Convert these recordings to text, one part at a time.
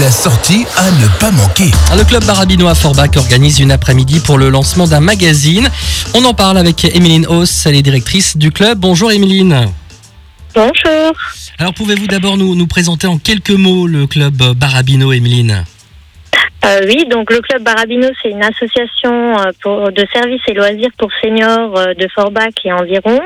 La sortie à ne pas manquer. Le club Barabino à Forbach organise une après-midi pour le lancement d'un magazine. On en parle avec Emeline Hauss, elle est directrice du club. Bonjour Emeline. Bonjour. Alors pouvez-vous d'abord nous, nous présenter en quelques mots le club Barabino, Emeline Euh, oui, donc le club Barabino, c'est une association euh, pour, de services et loisirs pour seniors euh, de Forbach et environ.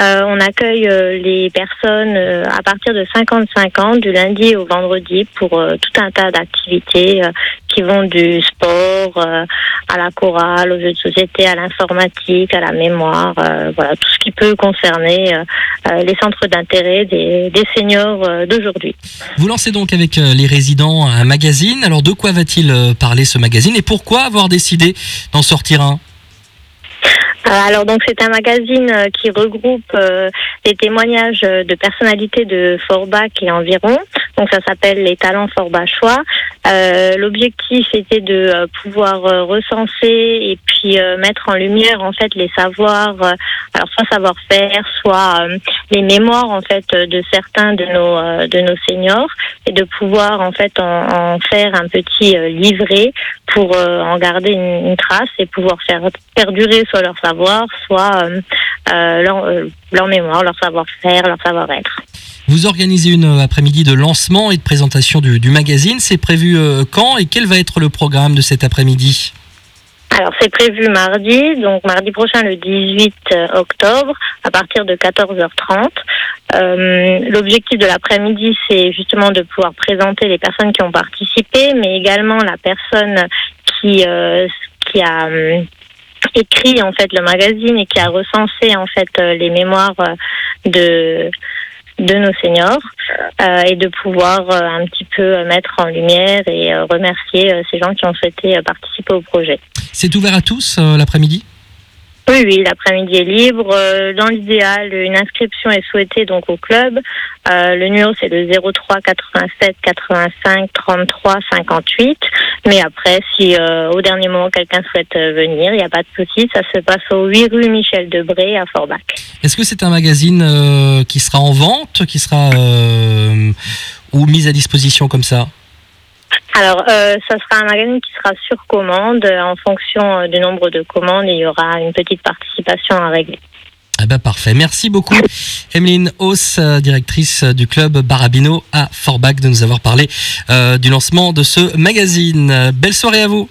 Euh, on accueille euh, les personnes euh, à partir de 55 ans, du lundi au vendredi, pour tout un tas d'activités qui vont du sport à la chorale, aux jeux de société, à l'informatique, à la mémoire, voilà, tout ce qui peut concerner les centres d'intérêt des, des seniors d'aujourd'hui. Vous lancez donc avec les résidents un magazine. Alors de quoi va-t-il parler ce magazine? Et pourquoi avoir décidé d'en sortir un? Alors donc c'est un magazine euh, qui regroupe euh, les témoignages euh, de personnalités de Forbach et environ. Donc ça s'appelle les talents Forbachois. Euh, L'objectif était de euh, pouvoir euh, recenser et puis euh, mettre en lumière en fait les savoirs, alors soit savoir-faire, soit les mémoires en fait de certains de nos de nos seniors et de pouvoir en fait en, en faire un petit livret pour en garder une, une trace et pouvoir faire perdurer soit leur savoir, soit leur, euh, leur mémoire, leur savoir-faire, leur savoir-être. Vous organisez une euh, après-midi de lancement et de présentation du, du magazine. C'est prévu euh, quand et quel va être le programme de cet après-midi? Alors c'est prévu mardi, donc mardi prochain le 18 octobre à partir de 14h30. Euh, L'objectif de l'après-midi c'est justement de pouvoir présenter les personnes qui ont participé, mais également la personne qui euh, qui a euh, écrit en fait le magazine et qui a recensé en fait euh, les mémoires euh, de de nos seniors euh, et de pouvoir un petit peu mettre en lumière et remercier ces gens qui ont souhaité participer au projet. C'est ouvert à tous l'après-midi? Oui, oui, l'après-midi est libre. Euh, Dans l'idéal, une inscription est souhaitée donc au club. Euh, le numéro c'est le 03 87 85 33 58. Mais après, si euh, au dernier moment quelqu'un souhaite venir, il n'y a pas de souci. Ça se passe au 8 rue Michel Debré à Forbach. Est-ce que c'est un magazine qui sera en vente, qui sera ou mis à disposition comme ça? Alors, euh, ça sera un magazine qui sera sur commande. Euh, En fonction euh, du nombre de commandes, il y aura une petite participation à régler. Eh ben parfait. Merci beaucoup, Emeline Hauss, euh, directrice du club Barabino à Forbach, de nous avoir parlé du lancement de ce magazine. Belle soirée à vous.